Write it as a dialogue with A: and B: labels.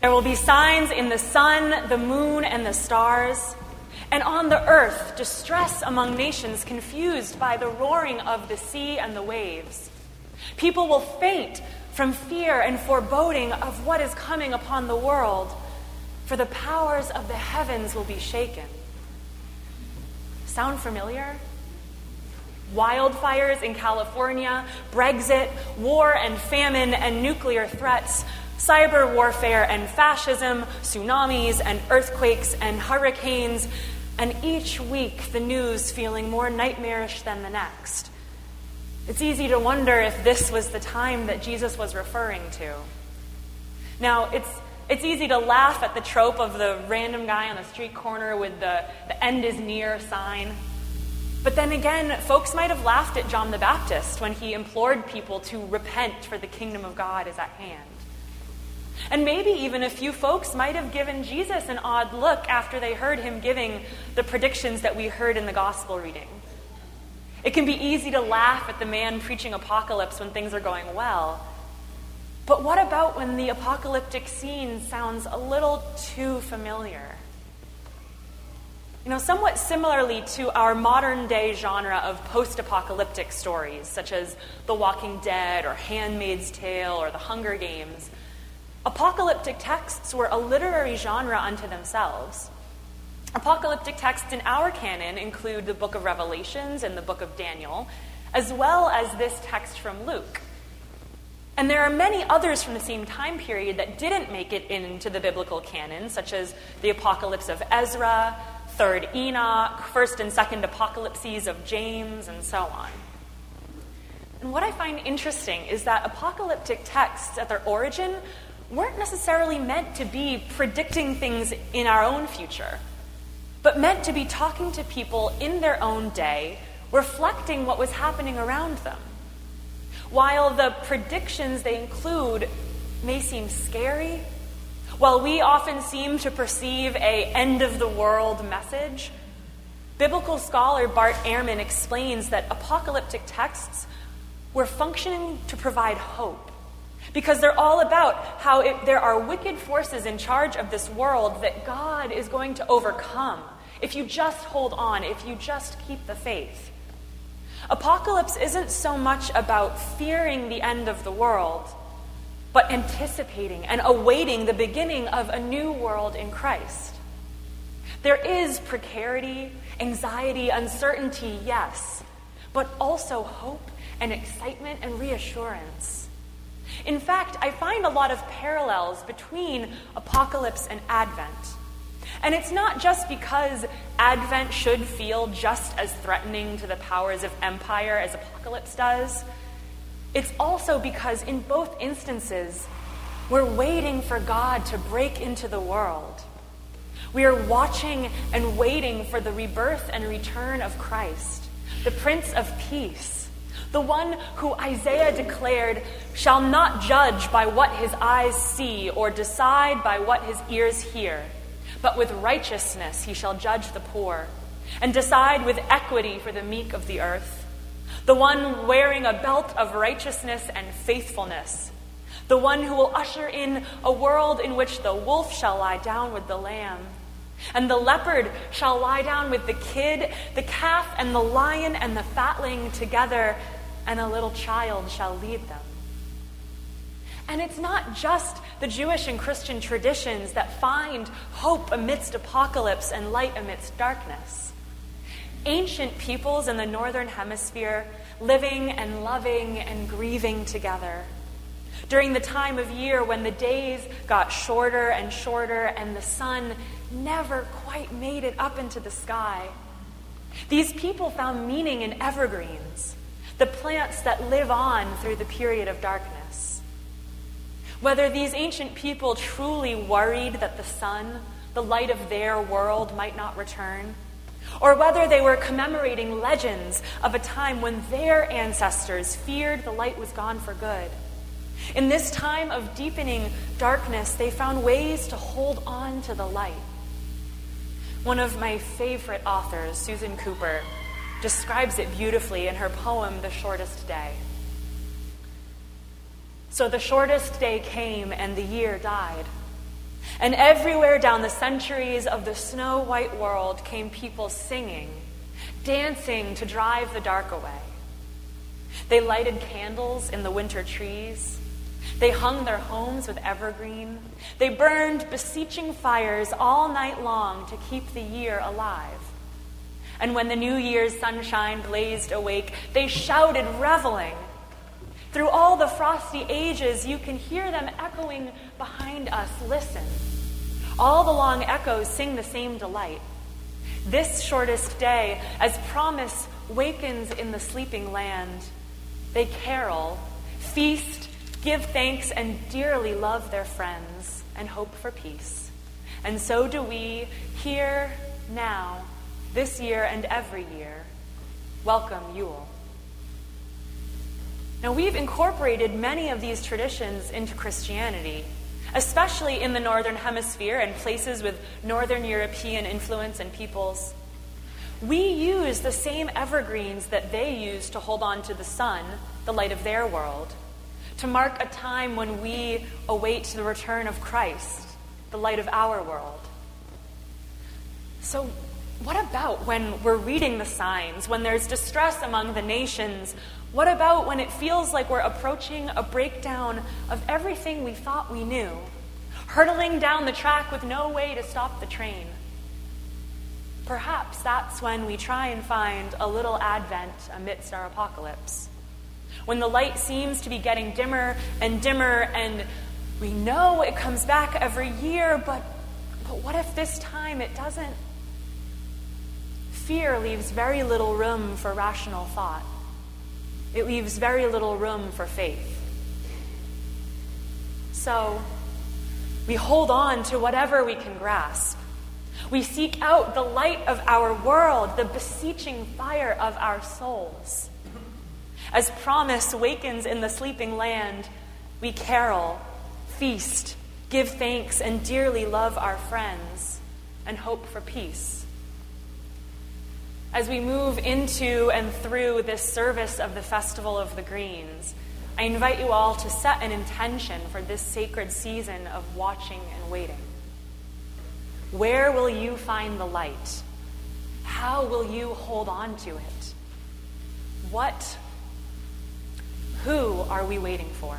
A: There will be signs in the sun, the moon, and the stars. And on the earth, distress among nations, confused by the roaring of the sea and the waves. People will faint from fear and foreboding of what is coming upon the world, for the powers of the heavens will be shaken. Sound familiar? Wildfires in California, Brexit, war and famine and nuclear threats, cyber warfare and fascism, tsunamis and earthquakes and hurricanes, and each week the news feeling more nightmarish than the next. It's easy to wonder if this was the time that Jesus was referring to. Now, it's, it's easy to laugh at the trope of the random guy on the street corner with the, the end is near sign. But then again, folks might have laughed at John the Baptist when he implored people to repent, for the kingdom of God is at hand. And maybe even a few folks might have given Jesus an odd look after they heard him giving the predictions that we heard in the gospel reading. It can be easy to laugh at the man preaching apocalypse when things are going well. But what about when the apocalyptic scene sounds a little too familiar? You know, somewhat similarly to our modern day genre of post apocalyptic stories, such as The Walking Dead or Handmaid's Tale or The Hunger Games, Apocalyptic texts were a literary genre unto themselves. Apocalyptic texts in our canon include the book of Revelations and the book of Daniel, as well as this text from Luke. And there are many others from the same time period that didn't make it into the biblical canon, such as the Apocalypse of Ezra, 3rd Enoch, 1st and 2nd Apocalypses of James, and so on. And what I find interesting is that apocalyptic texts at their origin weren't necessarily meant to be predicting things in our own future, but meant to be talking to people in their own day, reflecting what was happening around them. While the predictions they include may seem scary, while we often seem to perceive a end of the world message, biblical scholar Bart Ehrman explains that apocalyptic texts were functioning to provide hope because they're all about how it, there are wicked forces in charge of this world that God is going to overcome if you just hold on, if you just keep the faith. Apocalypse isn't so much about fearing the end of the world, but anticipating and awaiting the beginning of a new world in Christ. There is precarity, anxiety, uncertainty, yes, but also hope and excitement and reassurance. In fact, I find a lot of parallels between apocalypse and Advent. And it's not just because Advent should feel just as threatening to the powers of empire as apocalypse does. It's also because in both instances, we're waiting for God to break into the world. We are watching and waiting for the rebirth and return of Christ, the Prince of Peace the one who Isaiah declared shall not judge by what his eyes see or decide by what his ears hear, but with righteousness he shall judge the poor and decide with equity for the meek of the earth. The one wearing a belt of righteousness and faithfulness. The one who will usher in a world in which the wolf shall lie down with the lamb. And the leopard shall lie down with the kid, the calf, and the lion and the fatling together, and a little child shall lead them. And it's not just the Jewish and Christian traditions that find hope amidst apocalypse and light amidst darkness. Ancient peoples in the Northern Hemisphere living and loving and grieving together. During the time of year when the days got shorter and shorter and the sun never quite made it up into the sky, these people found meaning in evergreens the plants that live on through the period of darkness. Whether these ancient people truly worried that the sun, the light of their world, might not return, or whether they were commemorating legends of a time when their ancestors feared the light was gone for good. In this time of deepening darkness, they found ways to hold on to the light. One of my favorite authors, Susan Cooper, describes it beautifully in her poem, The Shortest Day. So the shortest day came and the year died. And everywhere down the centuries of the snow white world came people singing, dancing to drive the dark away. They lighted candles in the winter trees. They hung their homes with evergreen. They burned beseeching fires all night long to keep the year alive. And when the new year's sunshine blazed awake, they shouted, reveling. Through all the frosty ages, you can hear them echoing behind us. Listen. All the long echoes sing the same delight. This shortest day, as promise wakens in the sleeping land, they carol, feast, give thanks, and dearly love their friends and hope for peace. And so do we here, now, this year, and every year. Welcome, Yule. Now, we've incorporated many of these traditions into Christianity, especially in the Northern Hemisphere and places with Northern European influence and peoples. We use the same evergreens that they use to hold on to the sun, the light of their world, to mark a time when we await the return of Christ, the light of our world. So, what about when we're reading the signs, when there's distress among the nations, what about when it feels like we're approaching a breakdown of everything we thought we knew, hurtling down the track with no way to stop the train? Perhaps that's when we try and find a little advent amidst our apocalypse. When the light seems to be getting dimmer and dimmer, and we know it comes back every year, but, but what if this time it doesn't? Fear leaves very little room for rational thought. It leaves very little room for faith. So, we hold on to whatever we can grasp. We seek out the light of our world, the beseeching fire of our souls. As promise wakens in the sleeping land, we carol, feast, give thanks, and dearly love our friends and hope for peace. As we move into and through this service of the Festival of the Greens, I invite you all to set an intention for this sacred season of watching and waiting. Where will you find the light? How will you hold on to it? What, who are we waiting for?